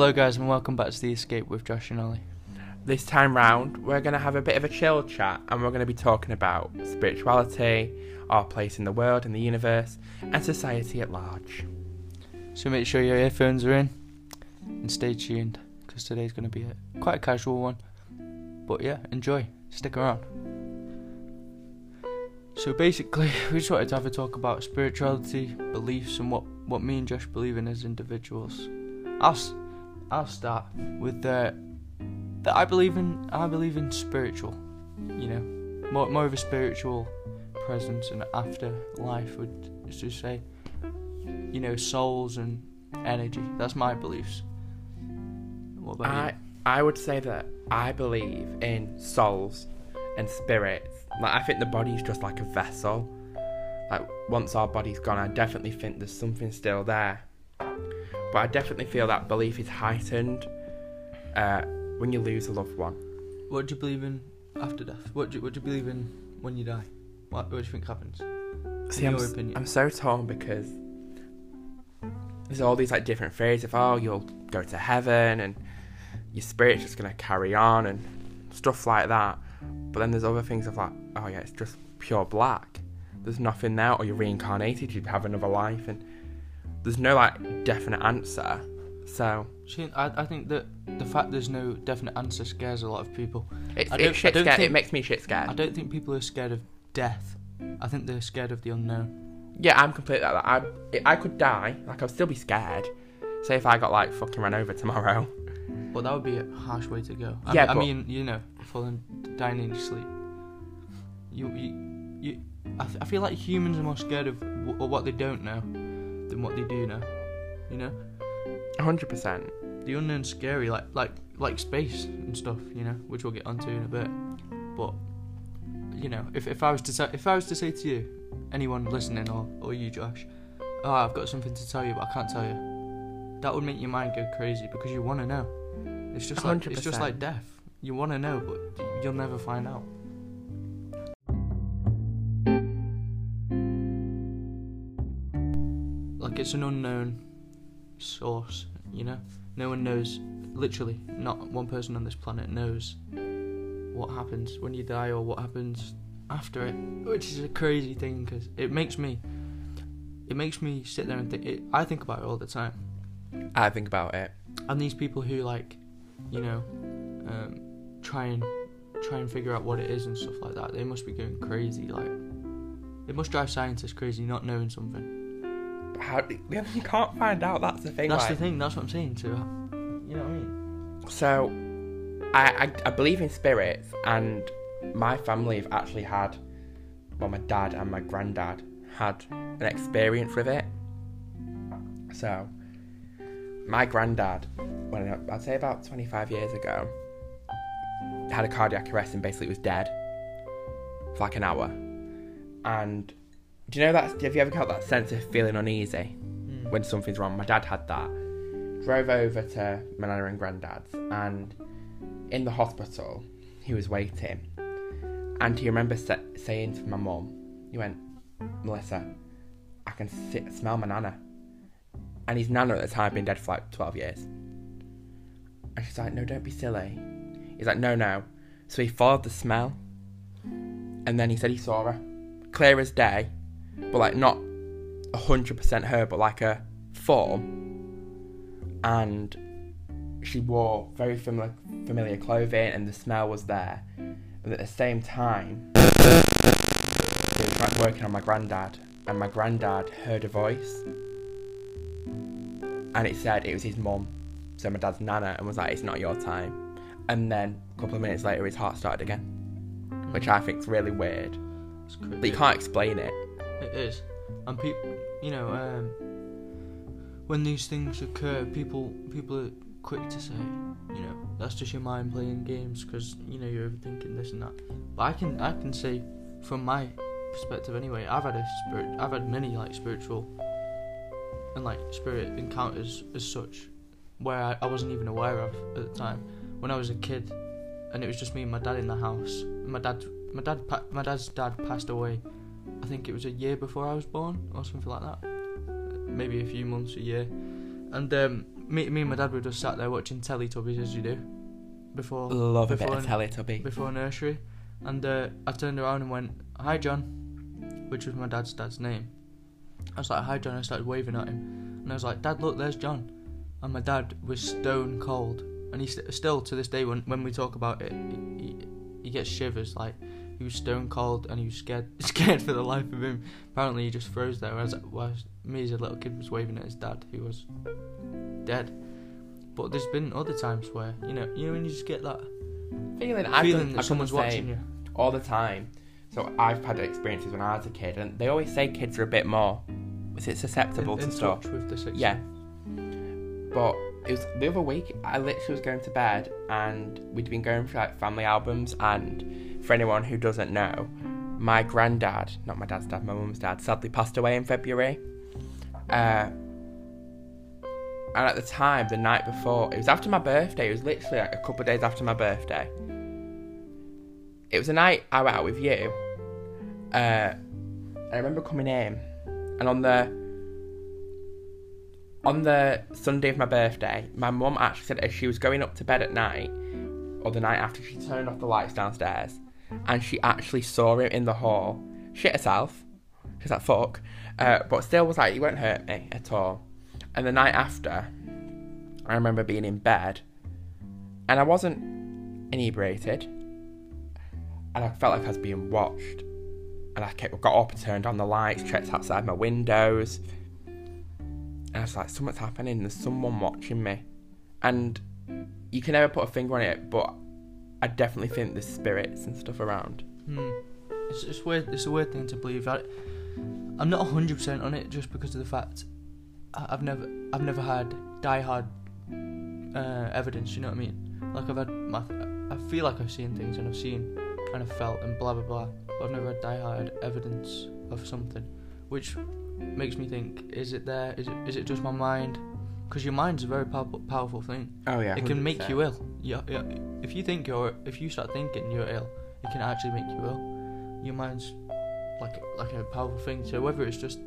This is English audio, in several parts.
Hello, guys, and welcome back to The Escape with Josh and Ollie. This time round, we're going to have a bit of a chill chat and we're going to be talking about spirituality, our place in the world and the universe, and society at large. So make sure your earphones are in and stay tuned because today's going to be a, quite a casual one. But yeah, enjoy. Stick around. So basically, we just wanted to have a talk about spirituality, beliefs, and what, what me and Josh believe in as individuals. I'll s- I'll start with the that I believe in. I believe in spiritual. You know, more more of a spiritual presence and afterlife would just say. You know, souls and energy. That's my beliefs. What about I, I would say that I believe in souls and spirits. Like, I think the body's just like a vessel. Like, once our body's gone, I definitely think there's something still there. But I definitely feel that belief is heightened uh, when you lose a loved one. What do you believe in after death? What do you, what do you believe in when you die? What, what do you think happens? See, In I'm, your opinion? I'm so torn because there's all these like different theories of oh you'll go to heaven and your spirit's just gonna carry on and stuff like that. But then there's other things of like oh yeah it's just pure black. There's nothing there, or you're reincarnated, you have another life, and there's no like definite answer. So I, I think that the fact there's no definite answer scares a lot of people. it's, I don't- it's shit I don't scared. think- it makes me shit scared. I don't think people are scared of death. I think they're scared of the unknown. Yeah, I'm completely like that. I I could die, like I'd still be scared. Say if I got like fucking run over tomorrow. But that would be a harsh way to go. I, Yeah, I but- mean, you know, falling, dying in your sleep. You, you, you. I, th- I feel like humans are more scared of w- what they don't know than what they do now. You know, hundred percent. the unknown's scary, like like like space and stuff. You know, which we'll get onto in a bit. But you know, if if I was to say, if I was to say to you, anyone listening or or you, Josh, oh, I've got something to tell you, but I can't tell you. That would make your mind go crazy because you want to know. It's just like it's just like death. You want to know, but you'll never find out. It's an unknown source, you know. No one knows. Literally, not one person on this planet knows what happens when you die or what happens after it, which is a crazy thing because it makes me. It makes me sit there and think. It, I think about it all the time. I think about it. And these people who like, you know, um, try and try and figure out what it is and stuff like that, they must be going crazy. Like, it must drive scientists crazy not knowing something. How you can't find out? That's the thing. That's like- the thing. That's what I'm saying. To you know what I mean? So, I, I I believe in spirits, and my family have actually had, well, my dad and my granddad had an experience with it. So, my granddad, when I'd say about 25 years ago, had a cardiac arrest and basically was dead for like an hour. And do you know that? Have you ever felt that sense of feeling uneasy? Hmm. when something's wrong. My dad had that. Drove over to my nana and granddad's, and in the hospital, he was waiting. And he remembers sa- saying to my mum, he went, Melissa, I can see, smell my nana. And his nana at the time had been dead for like 12 years. And she's like, no, don't be silly. He's like, no, no. So he followed the smell, and then he said he saw her, clear as day, but like not 100% her, but like a form. And she wore very familiar, familiar clothing, and the smell was there. But at the same time, they were working on my granddad, and my granddad heard a voice, and it said it was his mum, so my dad's nana, and was like, "It's not your time." And then a couple of minutes later, his heart started again, which I think's really weird. It's. But you can't explain it. It is, and people, you know, um, when these things occur, people people are quick to say, you know, that's just your mind playing games because you know you're overthinking this and that. But I can I can say, from my perspective anyway, I've had a spirit, I've had many like spiritual and like spirit encounters as such, where I, I wasn't even aware of at the time when I was a kid, and it was just me and my dad in the house. My dad, my dad, my dad's dad passed away I think it was a year before I was born or something like that. Maybe a few months, a year. And um, me, me and my dad were just sat there watching Teletubbies as you do, before Love a bit of Teletubby. before nursery, and uh, I turned around and went, "Hi, John," which was my dad's dad's name. I was like, "Hi, John." I started waving at him, and I was like, "Dad, look, there's John." And my dad was stone cold, and he st- still to this day, when when we talk about it, he, he, he gets shivers. Like he was stone cold, and he was scared scared for the life of him. Apparently, he just froze there. Whereas, whereas me as a little kid was waving at his dad, who was dead. But there's been other times where you know, you know, when you just get that Feeling, I've feeling done, that I've someone's watching you. all the time. So I've had experiences when I was a kid, and they always say kids are a bit more, is it susceptible in, to in stuff? touch with the Yeah. But it was the other week. I literally was going to bed, and we'd been going through like family albums. And for anyone who doesn't know, my granddad, not my dad's dad, my mum's dad, sadly passed away in February. Uh, and at the time, the night before, it was after my birthday. It was literally like a couple of days after my birthday. It was a night I went out with you. Uh, I remember coming in, and on the on the Sunday of my birthday, my mum actually said as she was going up to bed at night, or the night after, she turned off the lights downstairs, and she actually saw him in the hall, shit herself. She's like, fuck. Uh, but still was like, he won't hurt me at all. And the night after, I remember being in bed, and I wasn't inebriated, and I felt like I was being watched. And I kept, got up and turned on the lights, checked outside my windows, and I was like, something's happening. There's someone watching me. And you can never put a finger on it, but I definitely think there's spirits and stuff around. Hmm. It's, it's weird. It's a weird thing to believe. I, I'm not 100 percent on it just because of the fact I've never I've never had die-hard uh, evidence. You know what I mean? Like I've had my I feel like I've seen things and I've seen and I've felt and blah blah blah. But I've never had die-hard evidence of something, which makes me think: Is it there? Is it is it just my mind? Because your mind's a very powerful powerful thing. Oh yeah, it can make you ill. Yeah, yeah. If you think you're, if you start thinking you're ill, it can actually make you ill. Your mind's like like a powerful thing. So whether it's just,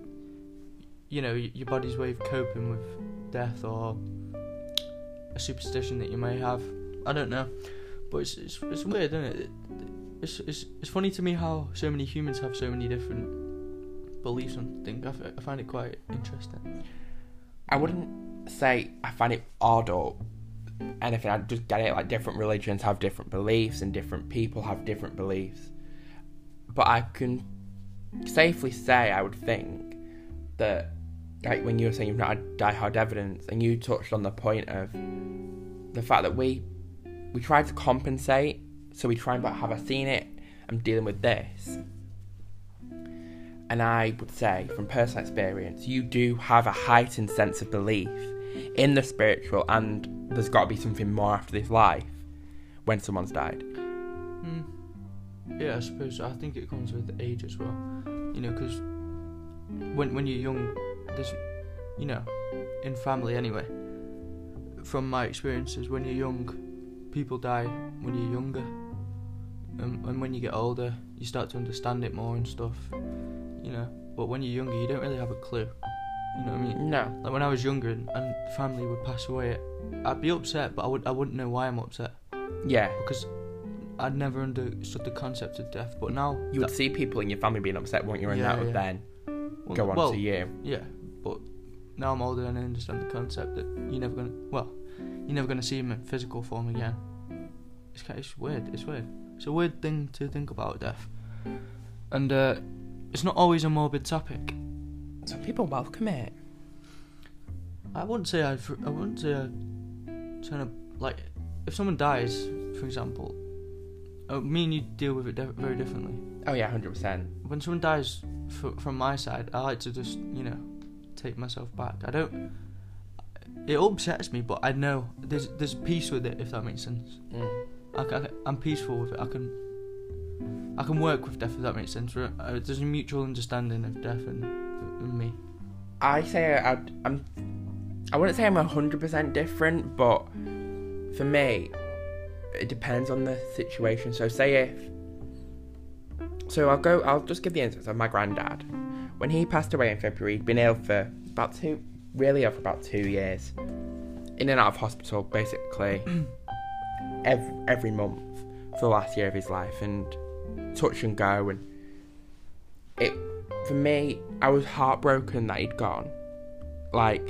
you know, your body's way of coping with death or a superstition that you may have, I don't know. But it's it's, it's weird, isn't it? It's, it's it's funny to me how so many humans have so many different beliefs and things. I, f- I find it quite interesting. I wouldn't say I find it odd or anything. I just get it. Like different religions have different beliefs, and different people have different beliefs. But I can safely say, I would think that, like when you were saying you've not had die-hard evidence, and you touched on the point of the fact that we we try to compensate. So we try and like, have I seen it? I'm dealing with this. And I would say, from personal experience, you do have a heightened sense of belief in the spiritual, and there's got to be something more after this life when someone's died. Hmm. Yeah, I suppose so. I think it comes with age as well. You know, because when when you're young, there's, you know, in family anyway. From my experiences, when you're young, people die when you're younger, and, and when you get older, you start to understand it more and stuff. You know, but when you're younger, you don't really have a clue. You know what I mean? No. Like when I was younger and, and family would pass away, I'd be upset, but I would I wouldn't know why I'm upset Yeah. because I'd never understood the concept of death. But now You would see people in your family being upset, won't you? And Yeah, that would yeah. then well, go on well, to you. Yeah, but now I'm older and I understand the concept that you're never gonna well, you're never gonna see him in physical form again. It's kind it's weird. It's weird. It's a weird thing to think about death, and uh, it's not always a morbid topic. Some people welcome it. I wouldn't say I. I wouldn't say I. Kind of like if someone dies, for example. Uh, me and you deal with it de- very differently. Oh yeah, hundred percent. when someone dies f- from my side, I like to just you know take myself back. I don't. It upsets me, but I know there's there's peace with it if that makes sense. Mm. I, ca- I'm peaceful with it. I can I can work with death if that makes sense. Uh, There's a mutual understanding of death and, me. I say I'd, I'm. I wouldn't say I'm hundred percent different, but for me, it depends on the situation. So say if. So I'll go. I'll just give the instance of my granddad. When he passed away in February, he'd been ill for about two, really ill for about two years. in and out of hospital basically every, every month for the last year of his life and touch and go and it for me I was heartbroken that he'd gone like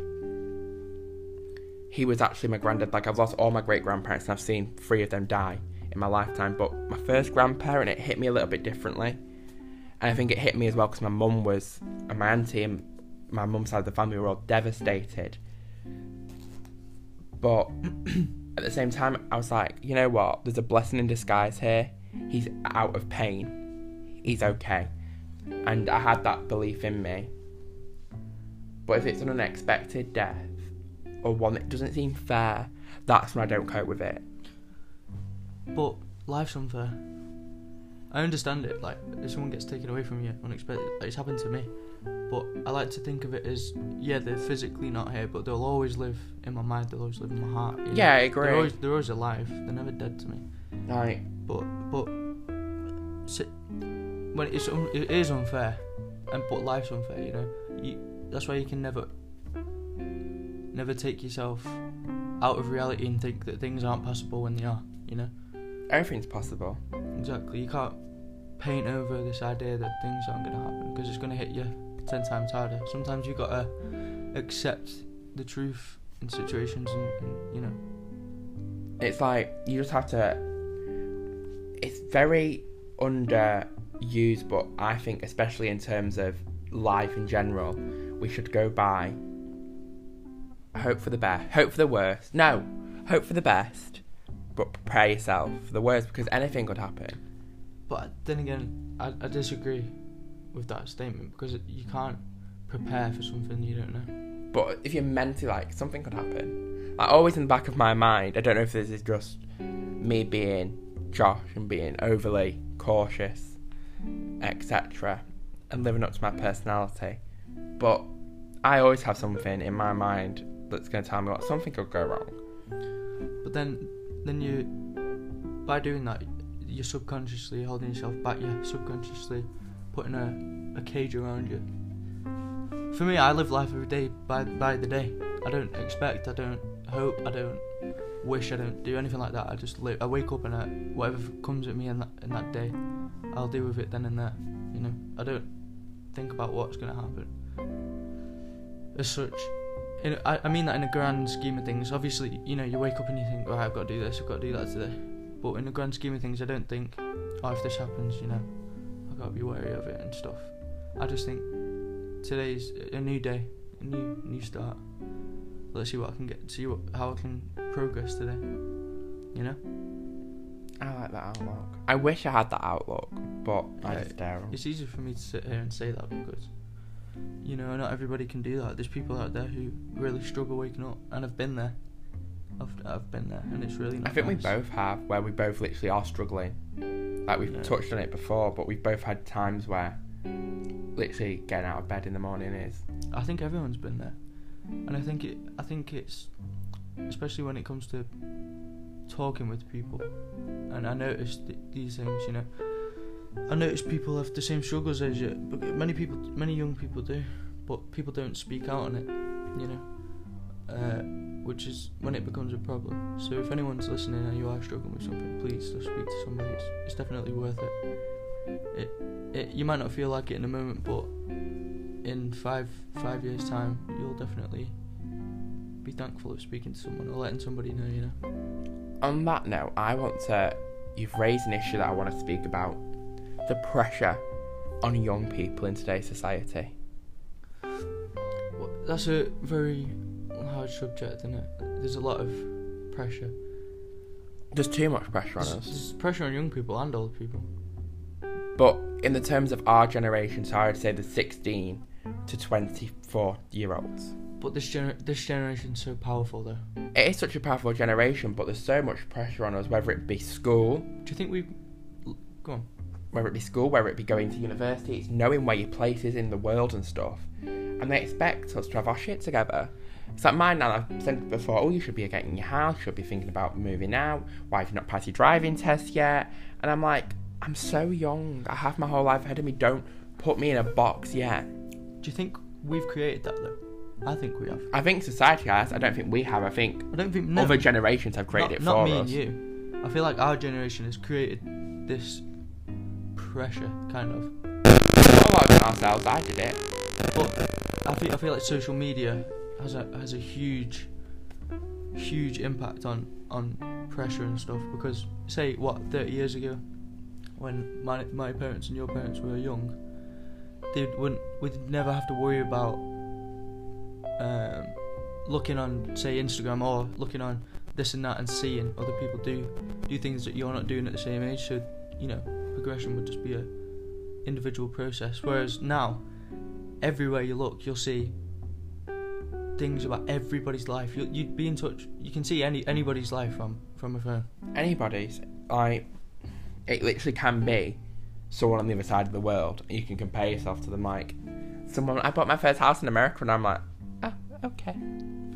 he was actually my granddad like I've lost all my great grandparents and I've seen three of them die in my lifetime but my first grandparent it hit me a little bit differently and I think it hit me as well because my mum was and my auntie and my mum's side of the family were all devastated but at the same time, I was like, you know what? There's a blessing in disguise here. He's out of pain. He's okay. And I had that belief in me. But if it's an unexpected death, or one that doesn't seem fair, that's when I don't cope with it. But life's unfair. I understand it. Like if someone gets taken away from you unexpected, like, it's happened to me. But I like to think of it as yeah, they're physically not here, but they'll always live in my mind. They'll always live in my heart. you know? Yeah, I agree. They're always, they're always alive. They're never dead to me. Like, But but when it's un- it is unfair, and but life's unfair. You know, you, that's why you can never never take yourself out of reality and think that things aren't possible when they are. You know. everything's possible. Exactly. You can't paint over this idea that things aren't going to happen because it's going to hit you ten times harder. Sometimes you've got to accept the truth in situations, and, and you know. It's like you just have to. It's very underused, but I think, especially in terms of life in general, we should go by. Hope for the best. Hope for the worst. No, hope for the best, but prepare yourself for the worst because anything could happen. But then again, I, I disagree with that statement because you can't prepare for something you don't know. But if you're mentally like something could happen, like always in the back of my mind, I don't know if this is just me being Josh and being overly cautious, etc., and living up to my personality. But I always have something in my mind that's going to tell me what something could go wrong. But then, then you, by doing that, you're subconsciously holding yourself back. You're subconsciously putting a, a cage around you. For me, I live life every day by by the day. I don't expect. I don't hope. I don't wish. I don't do anything like that. I just live. I wake up and I, whatever comes at me in that in that day, I'll deal with it then and there. You know, I don't think about what's gonna happen. As such, in, I, I mean that in a grand scheme of things. Obviously, you know, you wake up and you think, right, I've got to do this, I've got to do that today. But in the grand scheme of things, I don't think, oh, if this happens, you know, I've got to be wary of it and stuff. I just think today's a new day, a new new start. Let's see what I can get, see what how I can progress today. You know, I like that outlook. I wish I had that outlook, but I just don't. it's easier for me to sit here and say that because, you know, not everybody can do that. There's people out there who really struggle waking up, and I've been there. I've, I've been there, and it's really. I think we both have, where we both literally are struggling. Like we've Yeah. touched on it before, but we've both had times where literally getting out of bed in the morning is. I think everyone's been there, and I think it. I think it's, especially when it comes to talking with people, and I noticed th- these things. You know, I notice people have the same struggles as you. But many people, many young people do, but people don't speak out on it. You know, uh, which is when it becomes a problem. So if anyone's listening and you are struggling with something, please just speak to somebody. It's, it's definitely worth it. It, it. You might not feel like it in the moment, but in five five years time you'll definitely be thankful of speaking to someone or letting somebody know you know On that note, I want to. You've raised an issue that I want to speak about the pressure on young people in today's society. Well, that's a very hard subject isn't it there's a lot of pressure There's too much pressure on there's, us. there's pressure on young people and old people But in the terms of our generation, so I would say the 16 to 24 year olds. but this gener- this generation's so powerful though It is such a powerful generation, but there's so much pressure on us, whether it be school, do you think we go on whether it be school, whether it be going to university, it's knowing where your place is in the world and stuff. And they expect us to have our shit together. It's like mine now, I've said before, oh, you should be getting your house, you should be thinking about moving out, why have you not passed your driving test yet? And I'm like, I'm so young, I have my whole life ahead of me, don't put me in a box yet. Do you think we've created that though I think we have. I think society has. I don't think we have. I think I don't think no, other generations have created not, it for not me us. and you. I feel like our generation has created this pressure, kind of. Not a lot of it ourselves. I did it. But I feel I feel like social media has a has a huge, huge impact on on pressure and stuff. Because say what thirty years ago, when my my parents and your parents were young, they wouldn't we'd never have to worry about um, looking on say Instagram or looking on this and that and seeing other people do do things that you're not doing at the same age. So you know progression would just be a individual process. Whereas now, everywhere you look, you'll see things about everybody's life. You, you'd be in touch. You can see any anybody's life from from a phone. Anybody's like it literally can be someone on the other side of the world. You can compare yourself to them like someone. I bought my first house in America, and I'm like, oh, okay.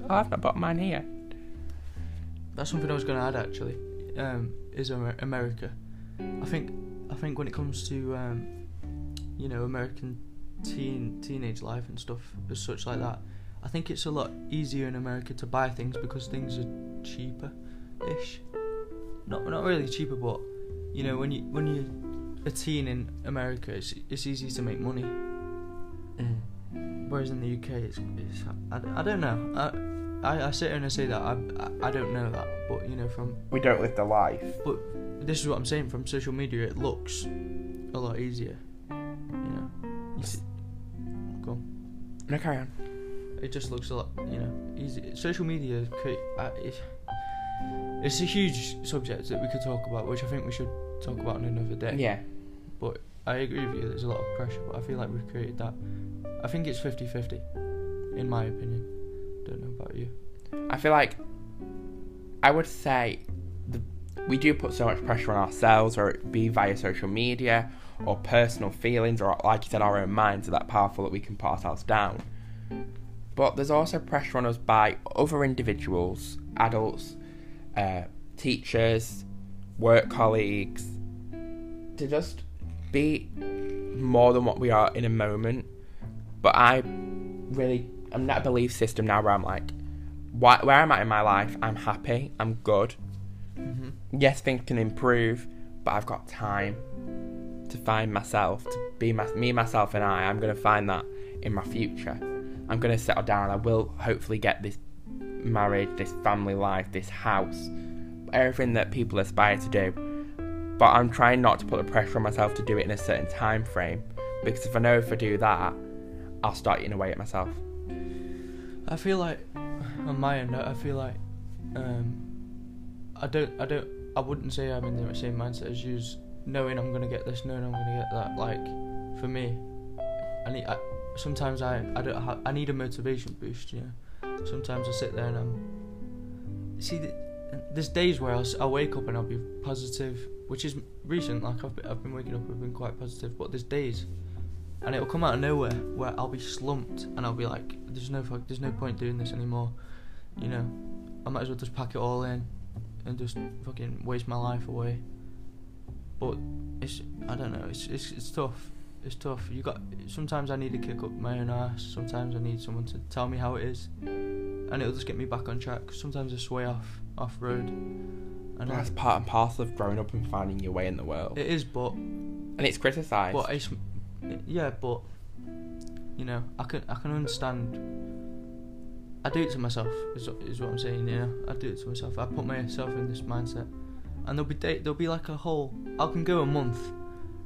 Oh, I've not bought mine here. That's something I was going to add actually. Um, is Amer- America? I think I think when it comes to um, you know American teen teenage life and stuff as such like that, I think it's a lot easier in America to buy things because things are cheaper, ish. Not not really cheaper, but you know when you when you a teen in America, it's it's easy to make money. Whereas in the UK, it's, it's I, I don't know. I, I I sit here and I say that I, I I don't know that, but you know from We don't live the life. but this is what I'm saying from social media. It looks a lot easier. You know, you see, go on. No, carry on. It just looks a lot, you know, easy. Social media, create, uh, it's, it's a huge subject that we could talk about, which I think we should talk about on another day. Yeah. But I agree with you. There's a lot of pressure, but I feel like we've created that. I think it's 50-50, in my opinion. Don't know about you. I feel like I would say the, we do put so much pressure on ourselves, or it be via social media, or personal feelings, or like you said, our own minds are that powerful that we can put ourselves down. But there's also pressure on us by other individuals, adults, uh, teachers, work colleagues, to just be more than what we are in a moment. But I really, I'm not a belief system now where I'm like, why, where I'm at in my life, I'm happy, I'm good. Mm-hmm. Yes, things can improve, but I've got time to find myself, to be my, me, myself, and I. I'm going to find that in my future. I'm going to settle down. I will hopefully get this marriage, this family life, this house, everything that people aspire to do. But I'm trying not to put the pressure on myself to do it in a certain time frame because if I know if I do that, I'll start eating away at myself. I feel like on my end, I feel like um, I don't, I don't, I wouldn't say I'm in the same mindset as you, knowing I'm gonna get this, knowing I'm gonna get that. Like for me, I need, I, sometimes I, I don't, have, I need a motivation boost. Know, sometimes I sit there and I'm, see, th- there's days where I'll, I'll wake up and I'll be positive, which is recent. Like I've been, I've been waking up, I've been quite positive, but there's days. And it'll come out of nowhere where I'll be slumped and I'll be like, "There's no fuck, there's no point doing this anymore." you know, I might as well just pack it all in and just fucking waste my life away. But it's I don't know, it's it's it's tough. It's tough. You got sometimes I need to kick up my own ass. Sometimes I need someone to tell me how it is, and it'll just get me back on track. Sometimes I sway off off road, and That's part and parcel of growing up and finding your way in the world. it is. But and it's criticised. but it's yeah. But you know, I can I can understand. I do it to myself. Is, is what I'm saying. You know, I do it to myself. I put myself in this mindset, and there'll be day, there'll be like a whole. I can go a month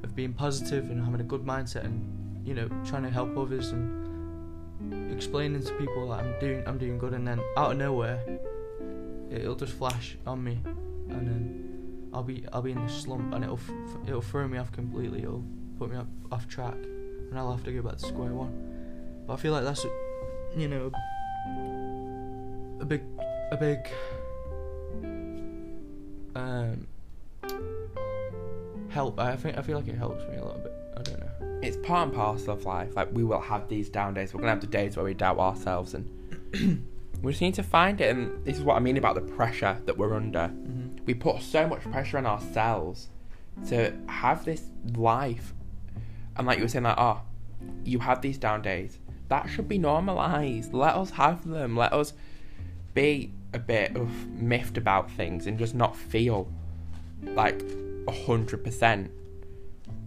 of being positive and having a good mindset, and you know, trying to help others and explaining to people that I'm doing I'm doing good, and then out of nowhere, it'll just flash on me, and then I'll be I'll be in the slump, and it'll f- it'll throw me off completely. It'll put me off, off track, and I'll have to go back to square one. But I feel like that's, you know, a big, a big, um, help. I think I feel like it helps me a little bit. I don't know. it's part and parcel of life. Like we will have these down days. We're gonna have the days where we doubt ourselves, and we just need to find it. And this is what I mean about the pressure that we're under. Mm-hmm. We put so much pressure on ourselves to have this life, and like you were saying, like, oh, you have these down days, that should be normalized. Let us have them. Let us be a bit of miffed about things and just not feel like a hundred percent.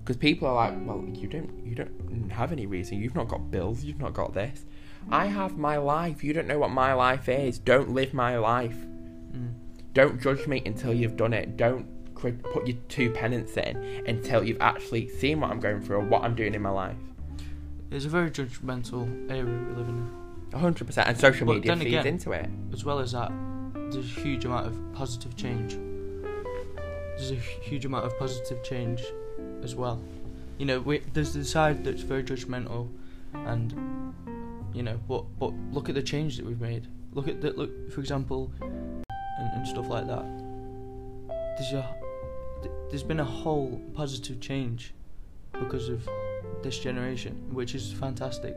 Because people are like, well, you don't, you don't have any reason. You've not got bills. You've not got this. I have my life. You don't know what my life is. Don't live my life. Don't judge me until you've done it. Don't put your two pennants in until you've actually seen what I'm going through or what I'm doing in my life. It's a very judgmental area we live in. hundred percent, and social But media feeds again- into it. As well as that, there's a huge amount of positive change. There's a huge amount of positive change as well. You know, we, there's the side that's very judgmental, and you know, but but look at the change that we've made. Look at the look, for example, and, and stuff like that. There's a there's been a whole positive change because of this generation, which is fantastic.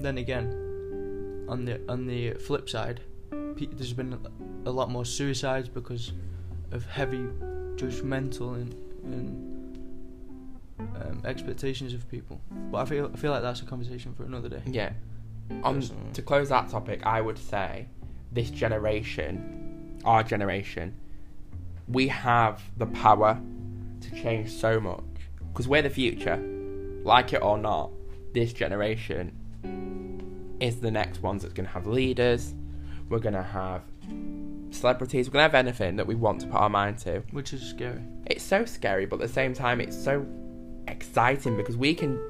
Then again, on the on the flip side, pe- there's been a lot more suicides because of heavy judgmental and, and um, expectations of people. But I feel I feel like that's a conversation for another day. Yeah. On to close that topic, I would say this generation, our generation, we have the power to change so much because we're the future. Like it or not, this generation is the next ones that's going to have leaders. We're going to have celebrities. We're going to have anything that we want to put our mind to. Which is scary. It's so scary, but at the same time, it's so exciting because we can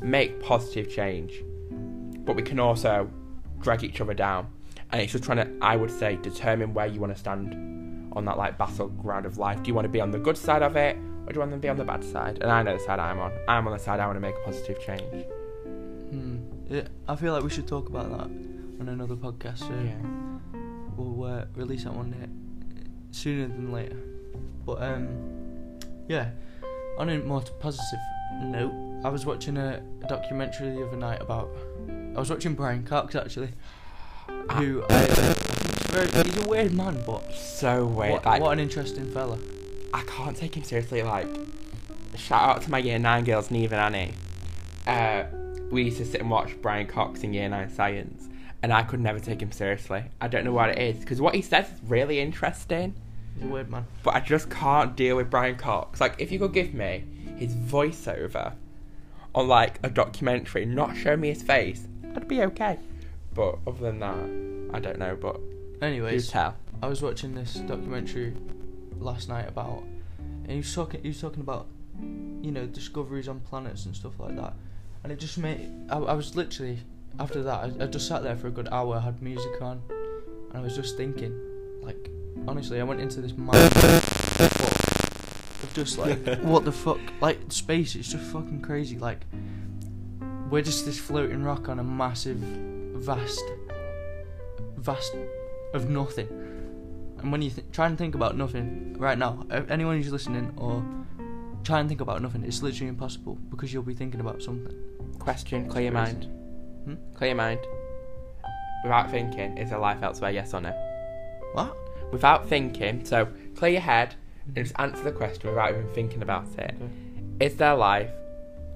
make positive change, but we can also drag each other down. And it's just trying to, I would say, determine where you want to stand on that like battleground of life. Do you want to be on the good side of it, or do you want to be on the bad side? And I know the side I'm on. I'm on the side I want to make a positive change. Hmm. Yeah, I feel like we should talk about that on another podcast. So Yeah. we'll uh, release that one day sooner than later. But um, yeah. On a more positive note, I was watching a, a documentary the other night about. I was watching Brian Cox actually, who I, I very, he's a weird man, but So weird. what, like, what an interesting fella. I can't take him seriously. Like, shout out to my year nine girls, Neve and Annie. Uh, we used to sit and watch Brian Cox in year nine science, and I could never take him seriously. I don't know what it is because what he says is really interesting, He's a weird man. but I just can't deal with Brian Cox. Like, if you could give me his voiceover on like a documentary, not show me his face, I'd be okay. But other than that, I don't know. But you Anyways, tell. I was watching this documentary last night about, and he was talking. He was talking about, you know, discoveries on planets and stuff like that, and it just made. I, I was literally after that. I, I just sat there for a good hour, had music on, and I was just thinking, like, honestly, I went into this mind of just like, what the fuck, like space. It's just fucking crazy. Like, we're just this floating rock on a massive, vast, vast of nothing. And when you th- try and think about nothing right now, anyone who's listening or try and think about nothing, it's literally impossible because you'll be thinking about something. Question: Clear your mind. Hmm? Clear your mind. Without thinking, is there life elsewhere? Yes or no? What? Without thinking, so clear your head and just answer the question without even thinking about it. Okay. Is there life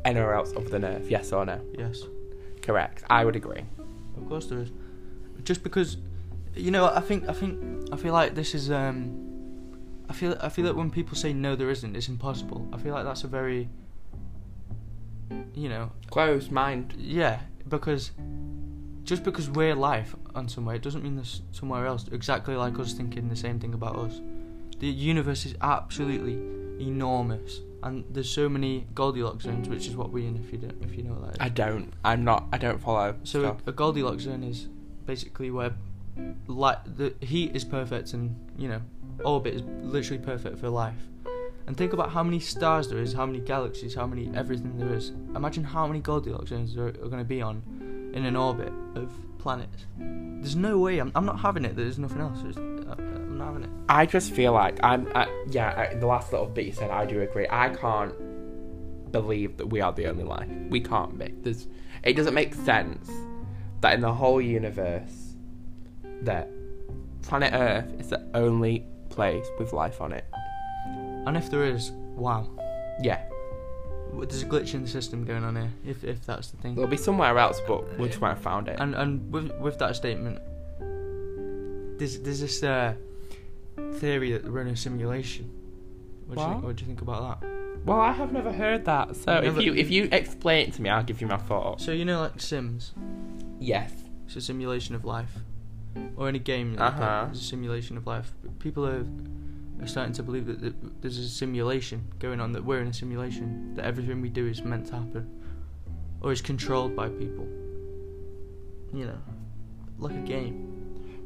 anywhere else other than Earth? Yes or no? Yes, Correct. I would agree. Of course there is. Just because, you know, I think I think I feel like this is um. I feel I feel that when people say no, there isn't, it's impossible. I feel like that's a very, you know, Closed mind. Yeah, because just because we're life on somewhere, it doesn't mean there's somewhere else exactly like us thinking the same thing about us. The universe is absolutely enormous, and there's so many Goldilocks zones, which is what we're in if you don't if you know what that is. I don't. I'm not. I don't follow. so stuff. a, Goldilocks zone is basically where like the heat is perfect and you know orbit is literally perfect for life. And think about how many stars there is, how many galaxies, how many everything there is. Imagine how many Goldilocks zones there are, are going to be on in an orbit of planets. There's no way. I'm, I'm not having it. There's nothing else. There's, I'm not having it. I just feel like I'm. I, yeah, I, the last little bit you said, I do agree. I can't believe that we are the only life. We can't be. There's. It doesn't make sense that in the whole universe, that planet Earth is the only place with life on it. And if there is, wow, Yeah, there's a glitch in the system going on here. If if that's the thing. It'll be somewhere else, but we just might have found it. And and with with that statement, there's there's this uh, theory that we're in a simulation. What do you What? think? What do you think about that? Well, I have never heard that. So if Never- you if you explain it to me, I'll give you my thoughts. So you know, like Sims, Yes. it's a simulation of life, or any game like Uh-huh. that is a simulation of life. People are, are starting to believe that, that there's a simulation going on, that we're in a simulation, that everything we do is meant to happen, or is controlled by people. You know, like a game.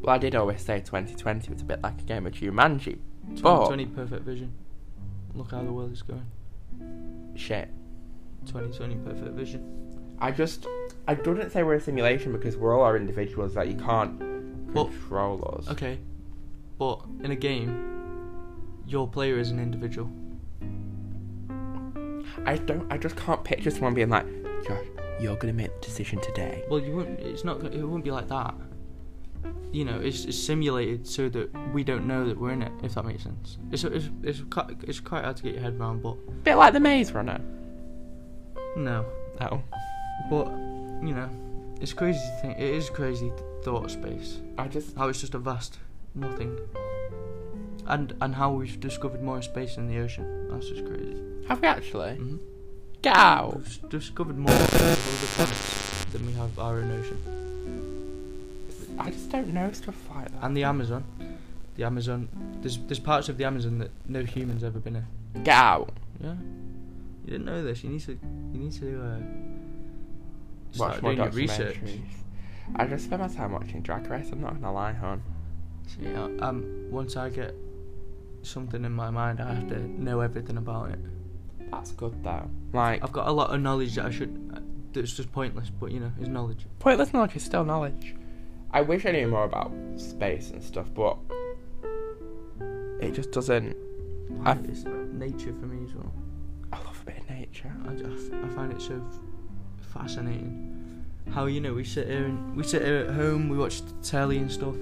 Well, I did always say 2020 was a bit like a game of Jumanji. But 2020 perfect vision. Look how the world is going. shit, 2020 perfect vision. I just I wouldn't say we're a simulation because we're all our individuals. Like you can't control us. Okay, but in a game, your player is an individual. I don't. I just can't picture someone being like, Josh, you're gonna make the decision today. Well, you wouldn't. It's not. It wouldn't be like that. You know, it's, it's simulated so that we don't know that we're in it. If that makes sense. It's it's it's quite, it's quite hard to get your head around, but bit like the Maze Runner. no. Oh, But you know, it's crazy to think. It is crazy thought space. I just How it's just a vast nothing. And and how we've discovered more space in the ocean. That's just crazy. have we actually? hmm Get out. We've discovered more other planets than we have our own ocean. I just don't know stuff like that. And the Amazon. The Amazon. There's there's parts of the Amazon that no human's ever been in. Get out. Yeah. You didn't know this. You need to. You need to. Uh, Watch start more doing your research. documentaries. I just spend my time watching Drag Race. I'm not gonna lie, hon. See, uh, um, once I get something in my mind, I have to know everything about it. That's good though. Like I've got a lot of knowledge that I should. Uh, that's just pointless, but you know, it's knowledge. pointless knowledge is still knowledge. I wish I knew more about space and stuff, but it just doesn't. I- it's nature for me as well. I love a bit of nature. I find it so fascinating how you know we sit here and we sit here at home, we watch the telly and stuff,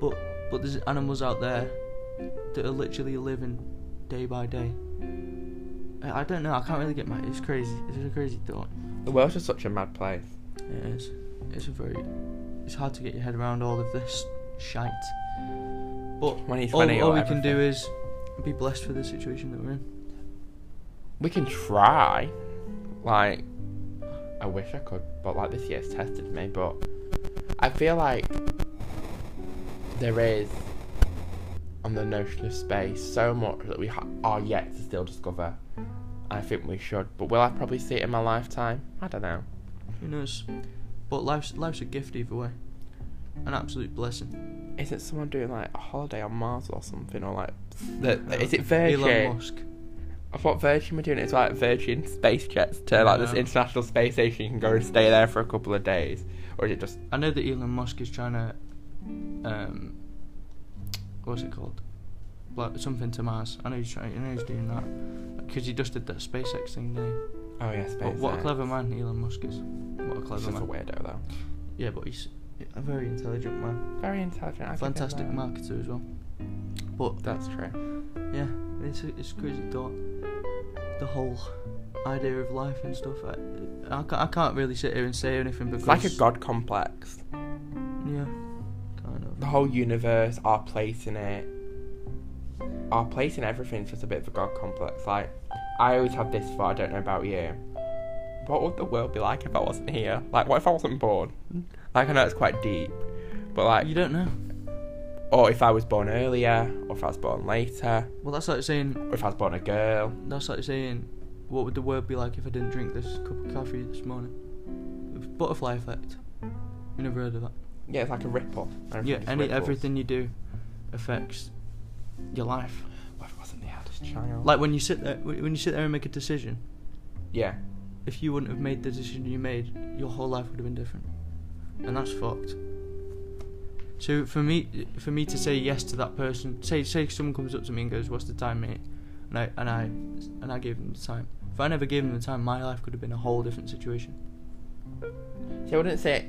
but but there's animals out there that are literally living day by day. I, I don't know. I can't really get my. It's crazy. It's a crazy thought. The world's just such a mad place. It is. It's a very. It's hard to get your head around all of this shite. But all, all we can do is be blessed for the situation that we're in. We can try. Like, I wish I could, but like this year's tested me. But I feel like there is, on the notion of space, so much that we ha- are yet to still discover. I think we should, but will I probably see it in my lifetime? I don't know. Who knows? But life's life's a gift either way. An absolute blessing. Is it someone doing like a holiday on Mars or something, or like, the, Uh, is it Virgin? Elon Musk. I thought Virgin were doing it. It's like Virgin space jets to like this international space station. You can go and stay there for a couple of days, or is it just I know that Elon Musk is trying to, um, what's it called? Like something to Mars. I know he's trying. I know he's doing that because he just did that SpaceX thing, didn't he? Oh yeah, space. But what a clever man Elon Musk is. What a He's clever just a weirdo though. Yeah, but he's a very intelligent man. Very intelligent. I Fantastic marketer as well. But That's true. yeah, it's a, it's crazy thought. The whole idea of life and stuff. I, I, can't, I can't really sit here and say anything because It's like a god complex. Yeah, kind of. The whole universe, our place in it, our place in everything's just a bit of a god complex. Like, I always have this thought. I don't know about you. What would the world be like if I wasn't here? Like, what if I wasn't born? Like, I know it's quite deep, but like, You don't know. or if I was born earlier, or if I was born later, Well, that's like saying or if I was born a girl. that's like saying, what would the world be like if I didn't drink this cup of coffee this morning? Butterfly effect. You never heard of that? Yeah, it's like a ripple. Everything yeah, any ripples. everything you do affects your life. What if I wasn't the eldest child? Like when you sit there, when when you sit there and make a decision. yeah, If you wouldn't have made the decision you made, your whole life would have been different, and that's fucked. So for me, for me to say yes to that person, say say someone comes up to me and goes, "What's the time, mate?" and I and I and I gave them the time. If I never gave them the time, my life could have been a whole different situation. so I wouldn't say it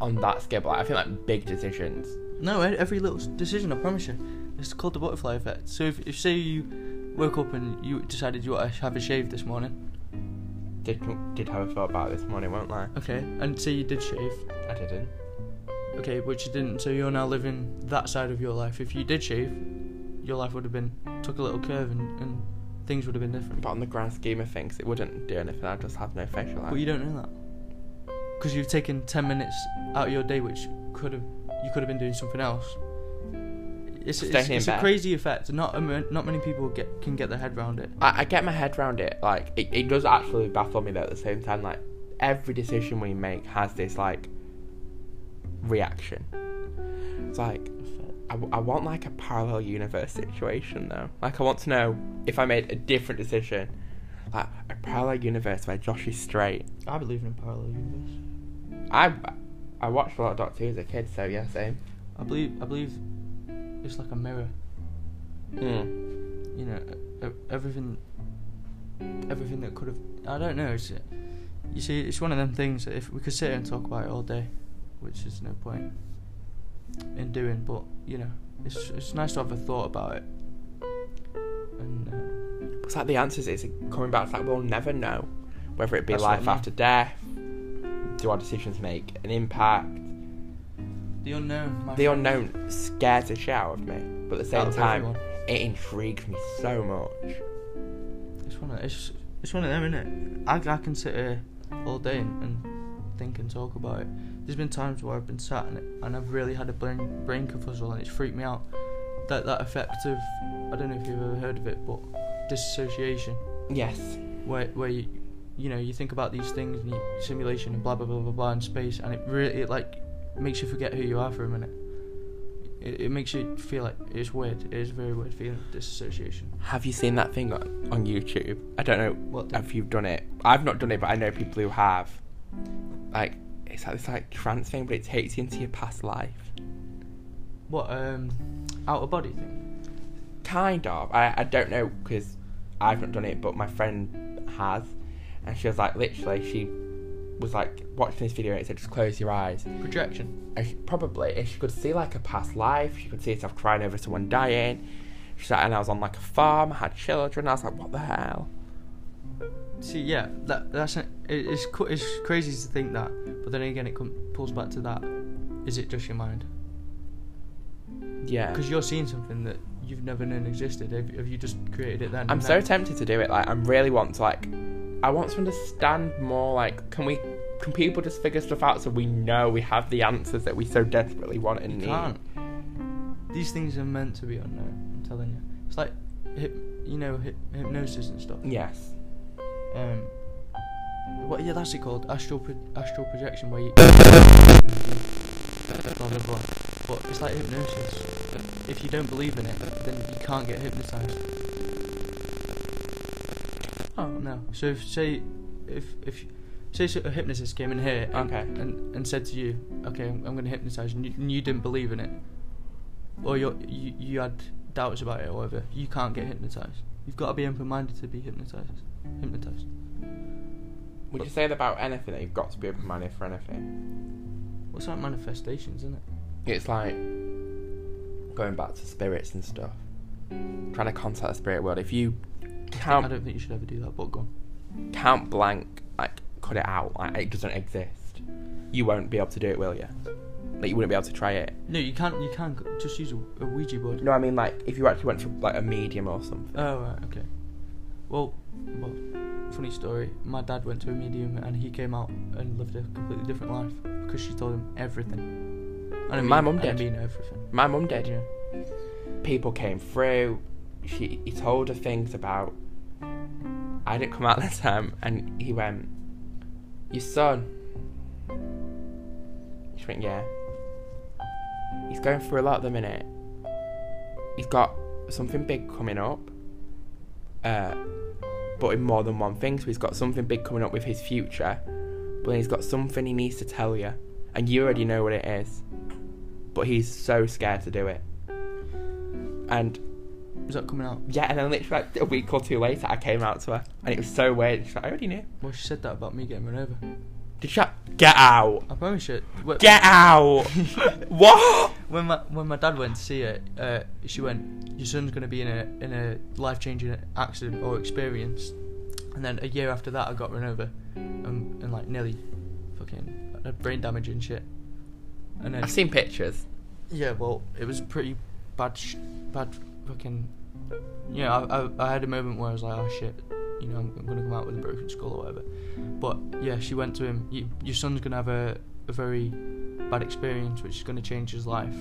on that scale, but like, I feel like big decisions. No, e- every little decision, I promise you. It's called the butterfly effect. So if, if say you woke up and you decided you want to have a shave this morning, did did have a thought about it this morning, won't lie. Okay, and so you did shave. I didn't. Okay, which you didn't. So you're now living that side of your life. If you did shave, your life would have been took a little curve and, and things would have been different. But on the grand scheme of things, it wouldn't do anything. I'd just have no facial hair. But you don't know that because you've taken ten minutes out of your day, which could have you could have been doing something else. It's, it's, it's a crazy effect. Not a, not many people get can get their head around it. I, I get my head around it. Like it, it does actually baffle me though. At the same time, like every decision we make has this like reaction. It's like I want like a parallel universe situation though. Like I want to know if I made a different decision, like a parallel universe where Josh is straight. I believe in a parallel universe. I I watched a lot of Doctor Who as a kid, so yeah, same. I believe I believe it's like a mirror. Mm. You know, everything everything that could have. I don't know. It's, you see, it's one of them things that if we could sit here and talk about it all day, which is no point in doing. But you know, it's it's nice to have a thought about it. And uh, It's like the answers is coming back. It's like we'll never know whether it be what I life mean. after death. Do our decisions make an impact? The unknown. The friend. unknown scares the shit out of me, but at the same time, everyone. it intrigues me so much. It's one of it's it's one of them, isn't it? I I can sit here all day and, and think and talk about it. There's been times where I've been sat it and I've really had a brain brain kerfuzzle and it's freaked me out. That that effect of I don't know if you've ever heard of it, but disassociation, Yes. where where you you know you think about these things and you, simulation and blah blah blah blah blah in space and it really it like makes you forget who you are for a minute. It, it makes you feel like it's weird. It is a very weird feeling, disassociation. Have you seen that thing on, on YouTube? I don't know What? if you've done it. I've not done it, but I know people who have. Like it's like this like trance thing, but it takes you into your past life. What um, out of body thing? Kind of. I, I don't know because I've not done it, but my friend has, and she was like literally she was like watching this video and it said just close your eyes. Projection. And she, probably if she could see like a past life, she could see herself crying over someone dying. She's like, and I was on like a farm, I had children. I was like, what the hell? See, yeah, that that's it, it's it's crazy to think that, but then again, it com- pulls back to that. Is it just your mind? Yeah. Because you're seeing something that you've never known existed. Have, have you just created it then? I'm so then? tempted to do it. Like, I really want to like, I want to understand more. Like, can we, can people just figure stuff out so we know we have the answers that we so desperately want and You need? can't. These things are meant to be unknown. I'm telling you. It's like, hip, you know, hip, hypnosis and stuff. Yes. Um, what? Yeah, that's it called astral pro- astral projection, where you. blah blah blah. But it's like hypnosis. If you don't believe in it, then you can't get hypnotized. Oh No. So if say if if say so- a hypnotist came in here and, Okay. and, and said to you, okay, I'm, I'm going to hypnotize you, and you, didn't believe in it, or you you had doubts about it or whatever, you can't get hypnotized. You've got to be open-minded to be hypnotized. Hypnotized. Would you say that about anything that you've got to be open-minded for anything? What's like manifestations, isn't it? It's like going back to spirits and stuff. Trying to contact the spirit world. If you I can't don't think you should ever do that, but go on. count blank, like cut it out, like it doesn't exist, you won't be able to do it, will you? Like you wouldn't be able to try it. No, you can't. You can't just use a, a Ouija board. No, I mean like if you actually went to like a medium or something. Oh right, okay. Well, well, funny story. My dad went to a medium and he came out and lived a completely different life because she told him everything. I don't My mean, mum I did. mean everything. My mum did. Yeah. People came through. She he told her things about. I didn't come out this time, and he went, "Your son." She went, "Yeah." He's going through a lot at the minute. He's got something big coming up. Uh, but in more than one thing. So he's got something big coming up with his future. But then he's got something he needs to tell you, and you already know what it is. But he's so scared to do it. And Is that coming out? yeah, and then literally like a week or two later, I came out to her, and it was so weird. She's like, I already knew. Well, she said that about me getting run over. Did she? Get out! I promise you. wh- Get out! what? When my when my dad went to see her, uh, she went, "Your son's going to be in a in a life changing accident or experience," And then a year after that, I got run over, um, and like nearly, fucking had brain damage and shit. And then I've seen pictures. yeah, well, it was pretty bad, sh- bad fucking. Yeah, I, I, I had a moment where I was like, oh shit, you know, I'm, I'm gonna come out with a broken skull or whatever. But yeah, she went to him. You, your son's gonna have a, a very bad experience, which is gonna change his life.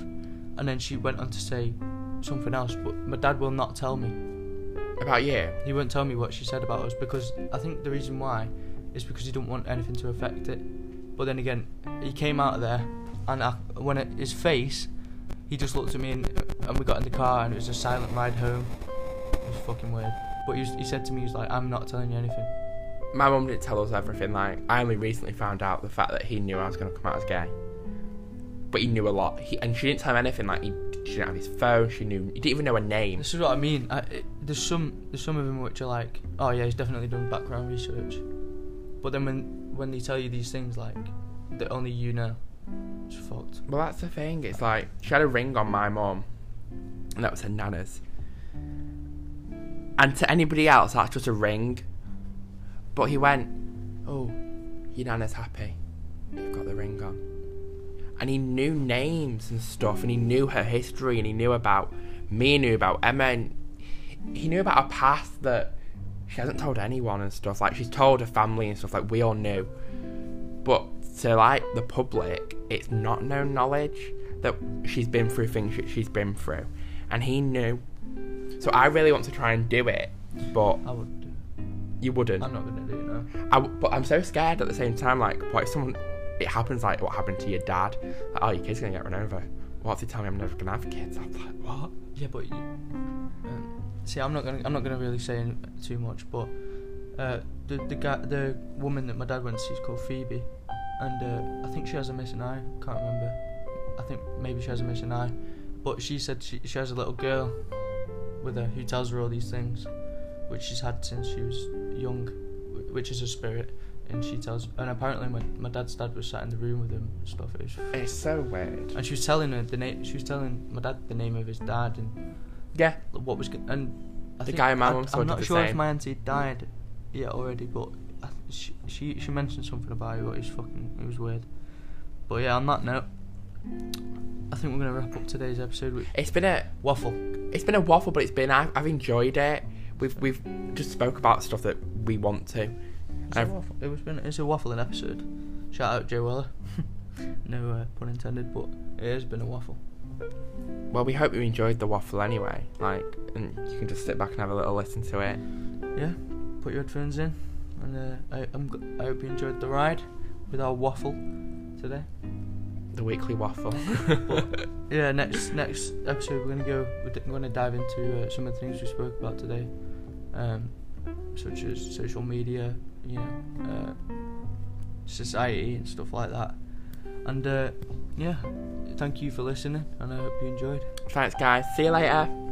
And then she went on to say something else, but my dad will not tell me. About you? He won't tell me what she said about us because I think the reason why is because he didn't want anything to affect it. But then again, he came out of there, and I, when it, his face, he just looked at me, and, and we got in the car, and it was a silent ride home. It was fucking weird. But he, was, he said to me, he was like, "I'm not telling you anything." My mum didn't tell us everything. Like, I only recently found out the fact that he knew I was going to come out as gay. But he knew a lot. He, and she didn't tell him anything. Like, he, she didn't have his phone. She knew. He didn't even know her name. This is what I mean. I, it, there's some there's some of them which are like, "Oh yeah, he's definitely done background research," but then when when they tell you these things like that only you know, it's fucked. Well, that's the thing. It's like she had a ring on my mum, and that was her nana's. And to anybody else, that's just a ring. But he went, "Oh, your nana's happy. You've got the ring on." And he knew names and stuff, and he knew her history, and he knew about me, knew about Emma, and he knew about her past that she hasn't told anyone and stuff. Like she's told her family and stuff. Like we all knew, but to like the public, it's not known knowledge that she's been through things that she's been through, and he knew. So I really want to try and do it, but I would. Do. you wouldn't. I'm not gonna do it now. I w but I'm so scared at the same time. Like, what if someone? It happens like what happened to your dad. Like, oh, your kid's gonna get run over. What if they tell me I'm never gonna have kids? I'm like, what? Yeah, but you, um, see, I'm not gonna I'm not gonna really say too much, but uh, the the guy the woman that my dad went to see is called Phoebe, and uh, I think she has a missing eye. Can't remember. I think maybe she has a missing eye, but she said she she has a little girl with her who tells her all these things, which she's had since she was young, which is a spirit. And she tells, and apparently my, my dad's dad was sat in the room with him and stuff. It was It's so weird. and she was telling her the name. She was telling my dad the name of his dad and Yeah, what was go- and I The guy my saw I'm not sure if my auntie died yet already, but she, she she mentioned something about it. But it was fucking it was weird. But yeah, on that note, I think we're gonna wrap up today's episode with it's been a waffle. it's been a waffle, but it's been I've, I've enjoyed it. We've we've just spoke about stuff that we want to. It's a waffle. It was been it's a waffling episode. Shout out Joe Weller. no uh, pun intended, but it has been a waffle. Well, we hope you enjoyed the waffle anyway. Like, and you can just sit back and have a little listen to it. Yeah, put your headphones in, and uh, I I'm, I hope you enjoyed the ride with our waffle today. The weekly waffle. Yeah, next next episode we're gonna go. We're gonna dive into uh, some of the things we spoke about today, um, such as social media, you know, uh, society and stuff like that. And uh, yeah, thank you for listening, and I hope you enjoyed. Thanks, guys. See you later.